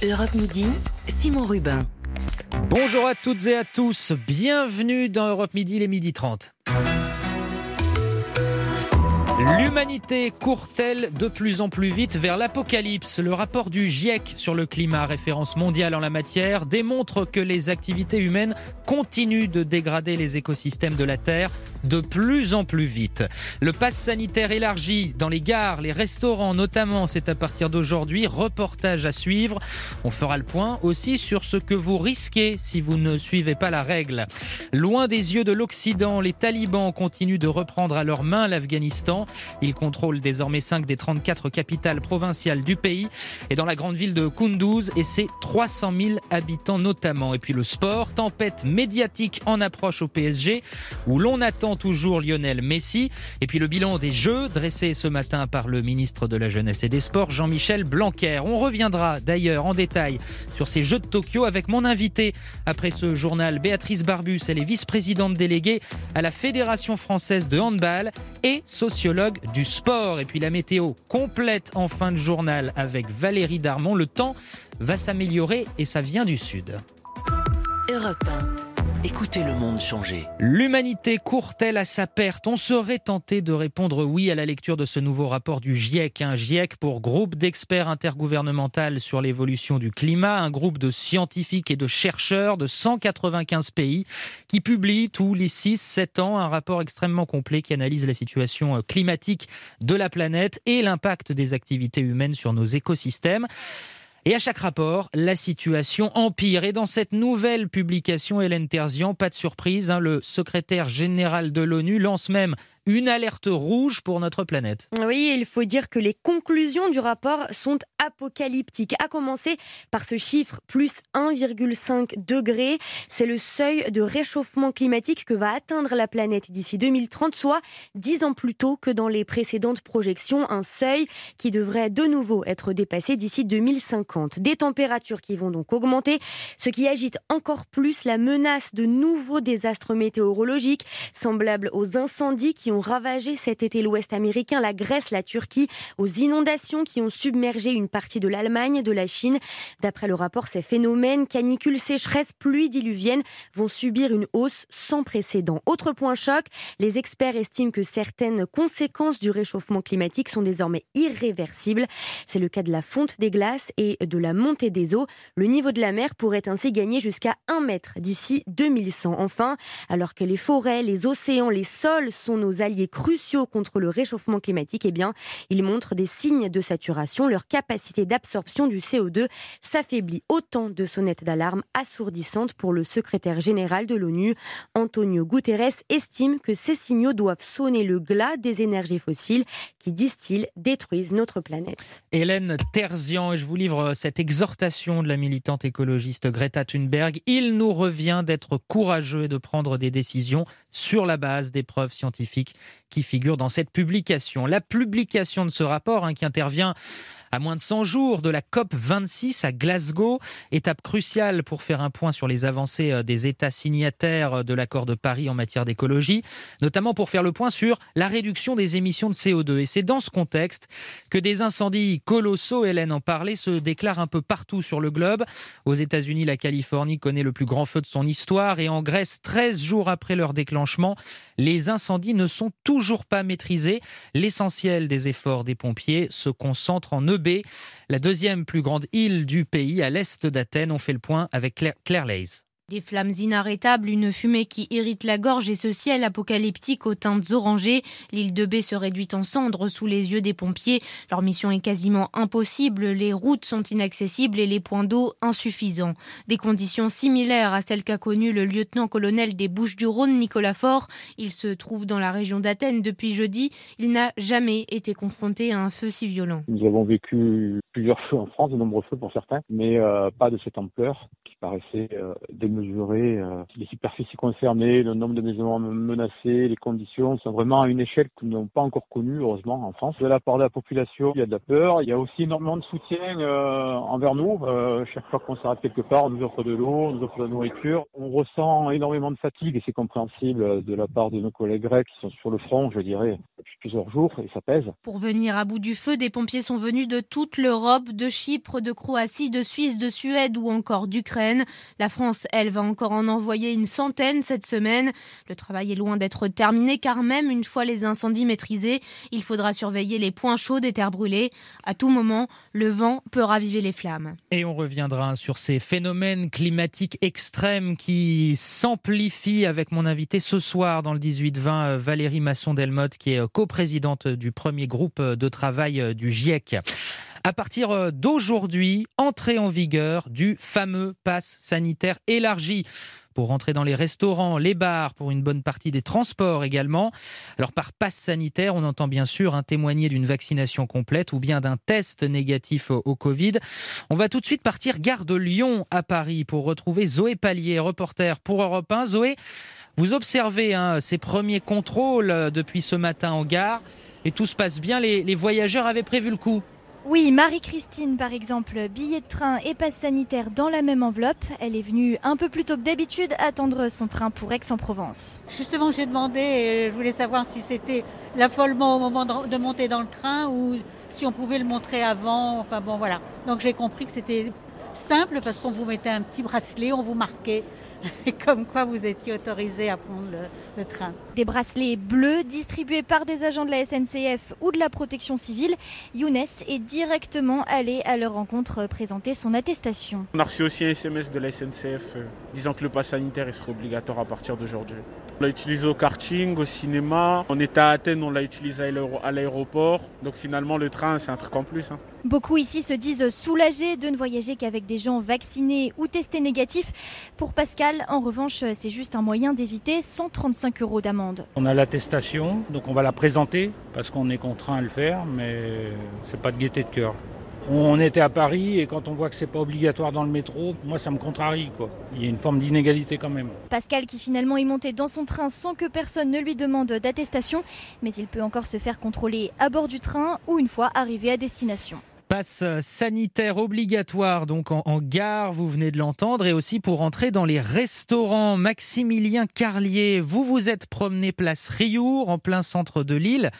Europe Midi, Simon Rubin. Bonjour à toutes et à tous, bienvenue dans Europe Midi, les midi 30. L'humanité court-elle de plus en plus vite vers l'apocalypse? Le rapport du GIEC sur le climat, référence mondiale en la matière, démontre que les activités humaines continuent de dégrader les écosystèmes de la Terre de plus en plus vite. Le pass sanitaire élargi dans les gares, les restaurants notamment, c'est à partir d'aujourd'hui. Reportage à suivre. On fera le point aussi sur ce que vous risquez si vous ne suivez pas la règle. Loin des yeux de l'Occident, les talibans continuent de reprendre à leur main l'Afghanistan. Ils contrôlent désormais 5 des 34 capitales provinciales du pays et dans la grande ville de Kunduz et ses 300 000 habitants notamment. Et puis le sport, tempête médiatique en approche au PSG où l'on attend toujours Lionel Messi. Et puis le bilan des Jeux dressé ce matin par le ministre de la Jeunesse et des Sports, Jean-Michel Blanquer. On reviendra d'ailleurs en détail sur ces Jeux de Tokyo avec mon invité après ce journal, Béatrice Barbus. Elle est vice-présidente déléguée à la Fédération française de handball et sociologue du sport. Et puis la météo complète en fin de journal avec Valérie Darmon. Le temps va s'améliorer et ça vient du sud. Europe Écoutez le monde changer. L'humanité court-elle à sa perte? On serait tenté de répondre oui à la lecture de ce nouveau rapport du GIEC. Un GIEC pour groupe d'experts intergouvernemental sur l'évolution du climat, un groupe de scientifiques et de chercheurs de 195 pays qui publie tous les 6-7 ans un rapport extrêmement complet qui analyse la situation climatique de la planète et l'impact des activités humaines sur nos écosystèmes. Et à chaque rapport, la situation empire. Et dans cette nouvelle publication, Hélène Terzian, pas de surprise, hein, le secrétaire général de l'ONU lance même une alerte rouge pour notre planète. Oui, il faut dire que les conclusions du rapport sont apocalyptiques, à commencer par ce chiffre plus 1,5 degré. C'est le seuil de réchauffement climatique que va atteindre la planète d'ici 2030, soit dix ans plus tôt que dans les précédentes projections, un seuil qui devrait de nouveau être dépassé d'ici 2050. Des températures qui vont donc augmenter, ce qui agite encore plus la menace de nouveaux désastres météorologiques, semblables aux incendies qui ont ravagé cet été l'Ouest américain, la Grèce, la Turquie, aux inondations qui ont submergé une partie de l'Allemagne, de la Chine. D'après le rapport, ces phénomènes, canicules, sécheresses, pluies diluviennes, vont subir une hausse sans précédent. Autre point choc, les experts estiment que certaines conséquences du réchauffement climatique sont désormais irréversibles. C'est le cas de la fonte des glaces et de la montée des eaux. Le niveau de la mer pourrait ainsi gagner jusqu'à 1 mètre d'ici 2100. Enfin, alors que les forêts, les océans, les sols sont nos alliés cruciaux contre le réchauffement climatique, eh bien, ils montrent des signes de saturation. Leur capacité d'absorption du CO2 s'affaiblit. Autant de sonnettes d'alarme assourdissantes pour le secrétaire général de l'ONU. Antonio Guterres estime que ces signaux doivent sonner le glas des énergies fossiles qui, disent-ils, détruisent notre planète. Hélène Terzian, je vous livre cette exhortation de la militante écologiste Greta Thunberg. Il nous revient d'être courageux et de prendre des décisions sur la base des preuves scientifiques qui figurent dans cette publication. La publication de ce rapport, hein, qui intervient à moins de 100 jours de la COP 26 à Glasgow, étape cruciale pour faire un point sur les avancées euh, des États signataires euh, de l'accord de Paris en matière d'écologie, notamment pour faire le point sur la réduction des émissions de CO2. Et c'est dans ce contexte que des incendies colossaux, Hélène en parlait, se déclarent un peu partout sur le globe. Aux États-Unis, la Californie connaît le plus grand feu de son histoire et en Grèce, 13 jours après leur déclenchement, les incendies ne sont toujours pas maîtrisés. L'essentiel des efforts des pompiers se concentre en EB, la deuxième plus grande île du pays à l'est d'Athènes. On fait le point avec Claire, Claire des flammes inarrêtables, une fumée qui irrite la gorge et ce ciel apocalyptique aux teintes orangées. L'île de B se réduit en cendres sous les yeux des pompiers. Leur mission est quasiment impossible. Les routes sont inaccessibles et les points d'eau insuffisants. Des conditions similaires à celles qu'a connues le lieutenant-colonel des Bouches-du-Rhône, Nicolas Faure. Il se trouve dans la région d'Athènes depuis jeudi. Il n'a jamais été confronté à un feu si violent. Nous avons vécu plusieurs feux en France, de nombreux feux pour certains, mais euh, pas de cette ampleur qui paraissait euh, mesurer euh, les superficies concernées, le nombre de maisons menacées, les conditions. C'est vraiment à une échelle que nous n'avons pas encore connue, heureusement, en France. De la part de la population, il y a de la peur. Il y a aussi énormément de soutien euh, envers nous. Euh, chaque fois qu'on s'arrête quelque part, on nous offre de l'eau, on nous offre de la nourriture. On ressent énormément de fatigue et c'est compréhensible de la part de nos collègues grecs qui sont sur le front, je dirais. Plusieurs jours et ça pèse. Pour venir à bout du feu, des pompiers sont venus de toute l'Europe, de Chypre, de Croatie, de Suisse, de Suède ou encore d'Ukraine. La France, elle, va encore en envoyer une centaine cette semaine. Le travail est loin d'être terminé car même une fois les incendies maîtrisés, il faudra surveiller les points chauds des terres brûlées. À tout moment, le vent peut raviver les flammes. Et on reviendra sur ces phénomènes climatiques extrêmes qui s'amplifient avec mon invité ce soir dans le 18-20, Valérie Masson-Delmotte, qui est coprésidente du premier groupe de travail du GIEC. À partir d'aujourd'hui, entrée en vigueur du fameux pass sanitaire élargi pour rentrer dans les restaurants, les bars, pour une bonne partie des transports également. Alors par passe sanitaire, on entend bien sûr un témoigner d'une vaccination complète ou bien d'un test négatif au Covid. On va tout de suite partir gare de Lyon à Paris pour retrouver Zoé Pallier, reporter pour Europe 1. Zoé, vous observez hein, ces premiers contrôles euh, depuis ce matin en gare et tout se passe bien. Les voyageurs avaient prévu le coup. Oui, Marie-Christine, par exemple, billet de train et passe sanitaire dans la même enveloppe. Elle est venue un peu plus tôt que d'habitude attendre son train pour Aix-en-Provence. Justement, j'ai demandé, et je voulais savoir si c'était l'affolement au moment de monter dans le train ou si on pouvait le montrer avant. Enfin bon, voilà. Donc j'ai compris que c'était simple parce qu'on vous mettait un petit bracelet, on vous marquait comme quoi vous étiez autorisé à prendre le, train. Des bracelets bleus distribués par des agents de la SNCF ou de la protection civile. Younes est directement allé à leur rencontre présenter son attestation. On a reçu aussi un SMS de la SNCF euh, disant que le pass sanitaire sera obligatoire à partir d'aujourd'hui. On l'a utilisé au karting, au cinéma. On était à Athènes, on l'a utilisé à l'aéroport. Donc finalement, le train, c'est un truc en plus. Hein. Beaucoup ici se disent soulagés de ne voyager qu'avec des gens vaccinés ou testés négatifs. Pour Pascal, en revanche, c'est juste un moyen d'éviter 135 euros d'amende. On a l'attestation, donc on va la présenter parce qu'on est contraint à le faire, mais c'est pas de gaieté de cœur. On était à Paris et quand on voit que c'est pas obligatoire dans le métro, moi ça me contrarie quoi. Il y a une forme d'inégalité quand même. Pascal qui finalement est monté dans son train sans que personne ne lui demande d'attestation, mais il peut encore se faire contrôler à bord du train ou une fois arrivé à destination. Passe sanitaire obligatoire donc en, gare, vous venez de l'entendre, et aussi pour entrer dans les restaurants. Maximilien Carlier, vous vous êtes promené place Riour en plein centre de l'île,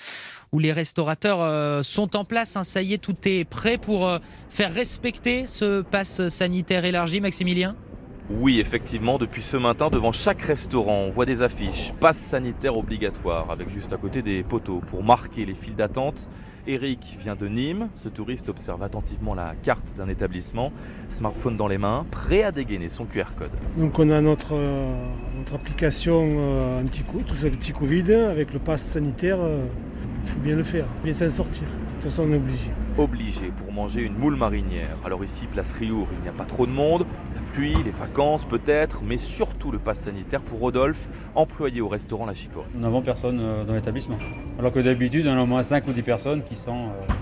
où les restaurateurs euh, sont en place. Hein. ça y est, tout est prêt pour euh, faire respecter ce passe sanitaire élargi, Maximilien? Oui, effectivement, depuis ce matin, devant chaque restaurant, on voit des affiches, passe sanitaire obligatoire, avec juste à côté des poteaux pour marquer les files d'attente Eric vient de Nîmes. Ce touriste observe attentivement la carte d'un établissement, smartphone dans les mains, prêt à dégainer son QR code. Donc on a notre, euh, notre application euh, anti-Covid, tout ça anti-Covid, avec le pass sanitaire. Euh, il faut bien le faire, bien s'en sortir. De toute façon, on est obligé. Obligé pour manger une moule marinière. Alors ici, place Riour, il n'y a pas trop de monde les vacances peut-être, mais surtout le pass sanitaire pour Rodolphe, employé au restaurant La Chicorée. Nous n'avons personne euh, dans l'établissement. Alors que d'habitude, on a au moins 5 ou 10 personnes qui sont, euh,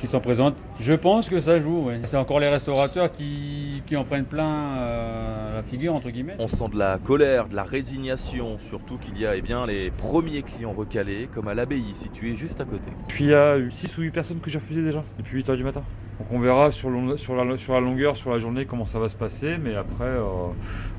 qui sont présentes. Je pense que ça joue, C'est encore les restaurateurs qui, qui en prennent plein euh, la figure, entre guillemets. On sent de la colère, de la résignation, surtout qu'il y a eh bien, les premiers clients recalés, comme à l'abbaye située juste à côté. Puis il y a eu 6 ou 8 personnes que j'ai refusées déjà, depuis 8h du matin. Donc on verra sur, sur, la, sur, la, longueur, sur la journée, comment ça va se passer. Mais après, euh,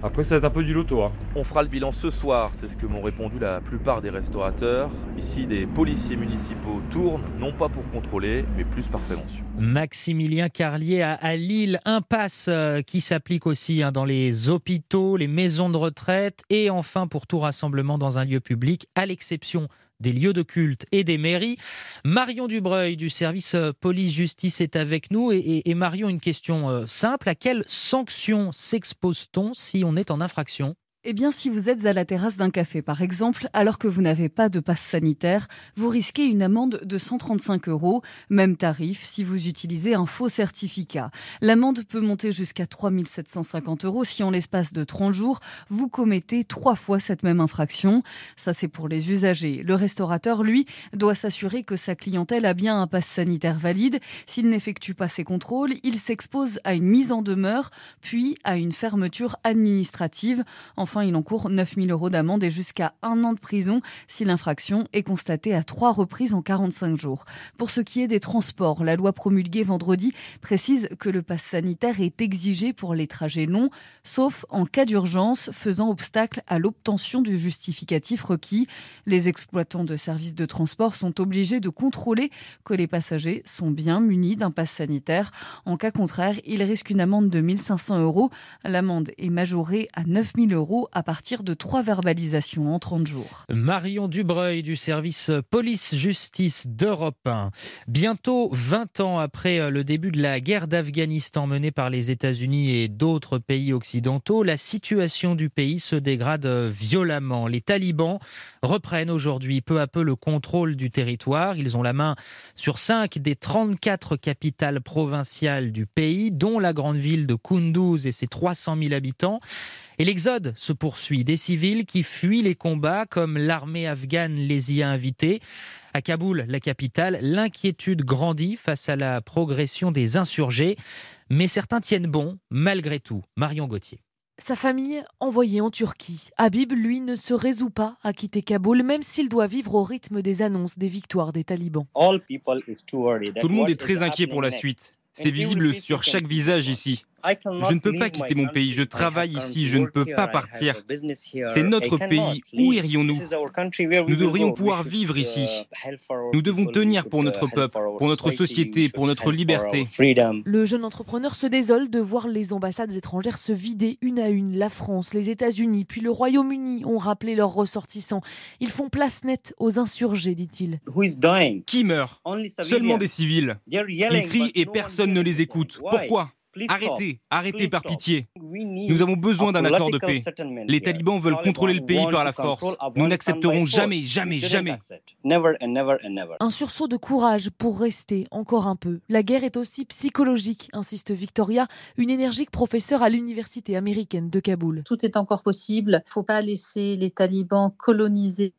après ça va être un peu du loto. Hein. On fera le bilan ce soir, c'est ce que m'ont répondu la plupart des restaurateurs. Ici, des policiers municipaux tournent, non pas pour contrôler, mais plus par prévention. Maximilien Carlier à, Lille, un pass euh, qui s'applique aussi hein, dans les hôpitaux, les maisons de retraite et enfin pour tout rassemblement dans un lieu public, à l'exception des lieux de culte et des mairies. Marion Dubreuil du service euh, police-justice est avec nous. Et, Marion, une question euh, simple. À quelle sanction s'expose-t-on si on est en infraction? Eh bien, si vous êtes à la terrasse d'un café, par exemple, alors que vous n'avez pas de passe sanitaire, vous risquez une amende de 135 euros. Même tarif si vous utilisez un faux certificat. L'amende peut monter jusqu'à 3750 euros si en l'espace de 30 jours, vous commettez trois fois cette même infraction. Ça, c'est pour les usagers. Le restaurateur, lui, doit s'assurer que sa clientèle a bien un passe sanitaire valide. S'il n'effectue pas ses contrôles, il s'expose à une mise en demeure, puis à une fermeture administrative. Enfin, il encourt 9000 euros d'amende et jusqu'à un an de prison si l'infraction est constatée à trois reprises en 45 jours. Pour ce qui est des transports, la loi promulguée vendredi précise que le pass sanitaire est exigé pour les trajets longs, sauf en cas d'urgence faisant obstacle à l'obtention du justificatif requis. Les exploitants de services de transport sont obligés de contrôler que les passagers sont bien munis d'un pass sanitaire. En cas contraire, ils risquent une amende de 1500 euros. L'amende est majorée à 9000 euros à partir de trois verbalisations en 30 jours. Marion Dubreuil du service police-justice d'Europe 1. Bientôt 20 ans après le début de la guerre d'Afghanistan menée par les États-Unis et d'autres pays occidentaux, la situation du pays se dégrade violemment. Les talibans reprennent aujourd'hui peu à peu le contrôle du territoire. Ils ont la main sur 5 des 34 capitales provinciales du pays, dont la grande ville de Kunduz et ses 300 000 habitants. Et l'exode se poursuit. Des civils qui fuient les combats, comme l'armée afghane les y a invités. À Kaboul, la capitale, l'inquiétude grandit face à la progression des insurgés. Mais certains tiennent bon, malgré tout. Marion Gauthier. Sa famille envoyée en Turquie. Habib, lui, ne se résout pas à quitter Kaboul, même s'il doit vivre au rythme des annonces des victoires des talibans. Tout le monde est très inquiet pour la suite. C'est visible sur chaque visage ici. Je ne peux pas quitter mon pays, je travaille ici, je ne peux pas partir. C'est notre pays, où irions-nous Nous devrions pouvoir vivre ici. Nous devons tenir pour notre peuple, pour notre société, pour notre liberté. Le jeune entrepreneur se désole de voir les ambassades étrangères se vider une à une. La France, les États-Unis, puis le Royaume-Uni ont rappelé leurs ressortissants. Ils font place nette aux insurgés, dit-il. Qui meurt? Seulement des civils. Ils crient et personne ne les écoute. Pourquoi? Arrêtez, arrêtez par pitié. Nous avons besoin d'un accord de paix. Les talibans veulent contrôler le pays par la force. Nous n'accepterons jamais, jamais, jamais. Un sursaut de courage pour rester encore un peu. La guerre est aussi psychologique, insiste Victoria, une énergique professeure à l'université américaine de Kaboul. Tout est encore possible. Il ne faut pas laisser les talibans coloniser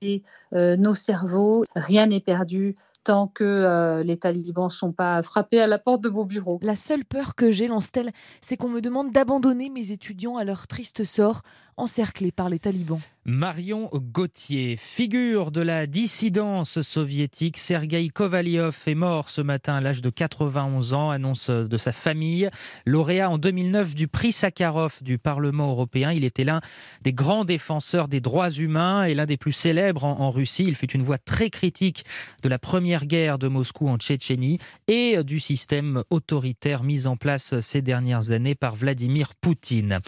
euh, nos cerveaux. Rien n'est perdu tant que euh, les talibans ne sont pas frappés à la porte de mon bureau. La seule peur que j'ai, lance-t-elle, c'est qu'on me demande d'abandonner mes étudiants à leur triste sort, encerclés par les talibans. Marion Gauthier, figure de la dissidence soviétique, Sergei Kovalyov est mort ce matin à l'âge de 91 ans, annonce de sa famille. Lauréat en 2009 du prix Sakharov du Parlement européen, il était l'un des grands défenseurs des droits humains et l'un des plus célèbres en Russie. Il fut une voix très critique de la première guerre de Moscou en Tchétchénie et du système autoritaire mis en place ces dernières années par Vladimir Poutine.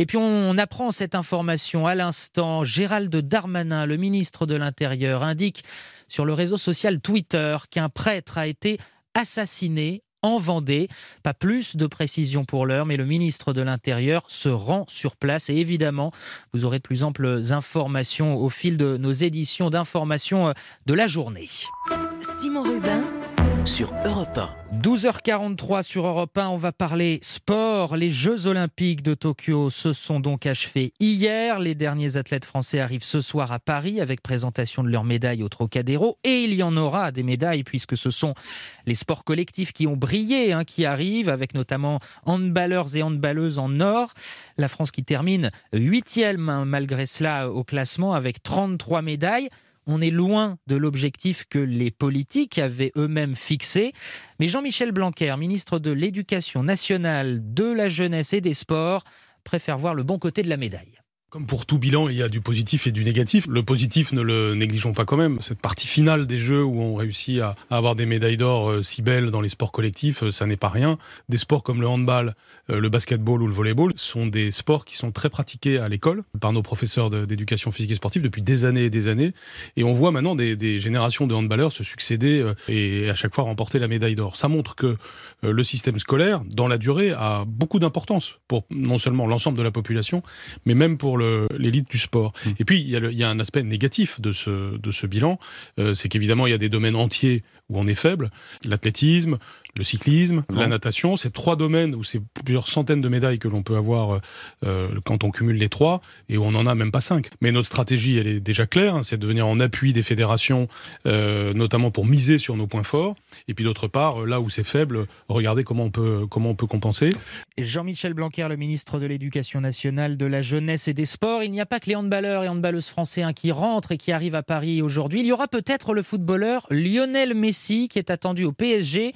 Et puis on apprend cette information à l'instant. Gérald Darmanin, le ministre de l'Intérieur, indique sur le réseau social Twitter qu'un prêtre a été assassiné en Vendée. Pas plus de précisions pour l'heure, mais le ministre de l'Intérieur se rend sur place et évidemment, vous aurez de plus amples informations au fil de nos éditions d'information de la journée. Simon Rubin sur Europe 1. 12h43 sur Europe 1, on va parler sport. Les Jeux Olympiques de Tokyo se sont donc achevés hier. Les derniers athlètes français arrivent ce soir à Paris avec présentation de leurs médailles au Trocadéro. Et il y en aura des médailles puisque ce sont les sports collectifs qui ont brillé, hein, qui arrivent avec notamment handballeurs et handballeuses en or. La France qui termine huitième hein, malgré cela au classement avec 33 médailles on est loin de l'objectif que les politiques avaient eux-mêmes fixé. Mais Jean-Michel Blanquer, ministre de l'Éducation nationale, de la jeunesse et des sports, préfère voir le bon côté de la médaille. Comme pour tout bilan, il y a du positif et du négatif. Le positif, ne le négligeons pas quand même. Cette partie finale des Jeux où on réussit à avoir des médailles d'or euh, si belles dans les sports collectifs, euh, ça n'est pas rien. Des sports comme le handball, le basketball ou le volleyball sont des sports qui sont très pratiqués à l'école par nos professeurs d'éducation physique et sportive depuis des années et des années. Et on voit maintenant des, des générations de handballeurs se succéder et à chaque fois remporter la médaille d'or. Ça montre que le système scolaire, dans la durée, a beaucoup d'importance pour non seulement l'ensemble de la population, mais même pour l'élite du sport. Mmh. Et puis, il y, a il y, a un aspect négatif de ce, de ce bilan, euh, c'est qu'évidemment, il y a des domaines entiers où on est faible, l'athlétisme, le cyclisme, la natation, c'est trois domaines où c'est plusieurs centaines de médailles que l'on peut avoir euh, quand on cumule les trois et où on n'en a même pas cinq. Mais notre stratégie, elle est déjà claire, hein, c'est de venir en appui des fédérations, euh, notamment pour miser sur nos points forts. Et puis d'autre part, là où c'est faible, regarder comment on peut comment on peut compenser. Jean-Michel Blanquer, le ministre de l'Éducation nationale, de la jeunesse et des sports. Il n'y a pas que les handballeurs et handballeuses français hein, qui rentrent et qui arrivent à Paris aujourd'hui. Il y aura peut-être le footballeur Lionel Messi qui est attendu au PSG.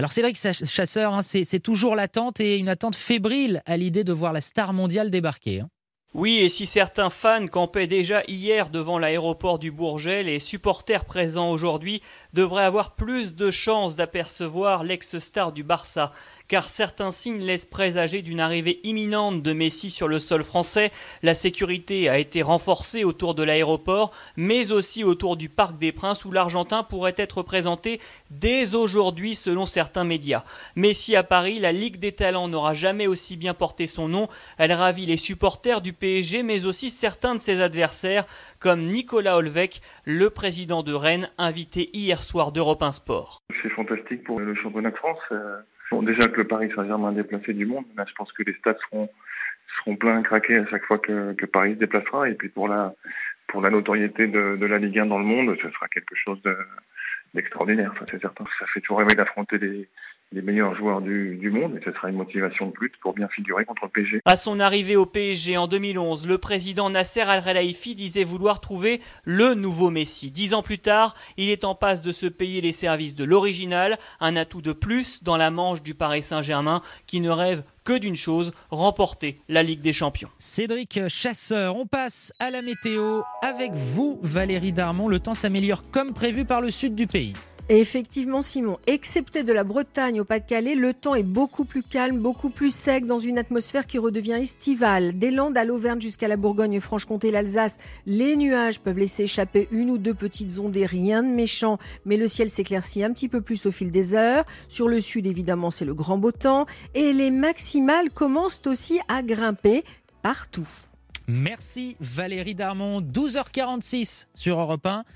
Alors Cédric Chasseur, hein, c'est toujours l'attente et une attente fébrile à l'idée de voir la star mondiale débarquer. Hein. Oui, et si certains fans campaient déjà hier devant l'aéroport du Bourget, les supporters présents aujourd'hui devraient avoir plus de chances d'apercevoir l'ex-star du Barça car certains signes laissent présager d'une arrivée imminente de Messi sur le sol français. La sécurité a été renforcée autour de l'aéroport, mais aussi autour du Parc des Princes où l'Argentin pourrait être présenté dès aujourd'hui selon certains médias. Messi à Paris, la Ligue des Talents n'aura jamais aussi bien porté son nom. Elle ravit les supporters du PSG, mais aussi certains de ses adversaires, comme Nicolas Olvec, le président de Rennes, invité hier soir d'Europe 1 Sport. C'est fantastique pour le championnat de France. Euh, Bon, déjà que le Paris Saint-Germain déplacé du monde, là, je pense que les stades seront seront pleins craqués à chaque fois que, que Paris se déplacera. Et puis pour la pour la notoriété de, de la Ligue 1 dans le monde, ce sera quelque chose de d'extraordinaire. Ça c'est certain. Ça fait toujours rêver d'affronter les les meilleurs joueurs du, du, monde et ce sera une motivation de plus pour bien figurer contre le PSG. À son arrivée au PSG en 2011, le président Nasser Al-Khelaifi disait vouloir trouver le nouveau Messi. Dix ans plus tard, il est en passe de se payer les services de l'original, un atout de plus dans la manche du Paris Saint-Germain qui ne rêve que d'une chose, remporter la Ligue des Champions. Cédric Chasseur, on passe à la météo avec vous Valérie Darmon. Le temps s'améliore comme prévu par le sud du pays. Effectivement, Simon, excepté de la Bretagne au Pas-de-Calais, le temps est beaucoup plus calme, beaucoup plus sec dans une atmosphère qui redevient estivale. Des Landes à l'Auvergne jusqu'à la Bourgogne-Franche-Comté, l'Alsace, les nuages peuvent laisser échapper une ou deux petites ondées, rien de méchant, mais le ciel s'éclaircit un petit peu plus au fil des heures. Sur le sud, évidemment, c'est le grand beau temps. Et les maximales commencent aussi à grimper partout. Merci Valérie Darmon, 12h46 sur Europe 1.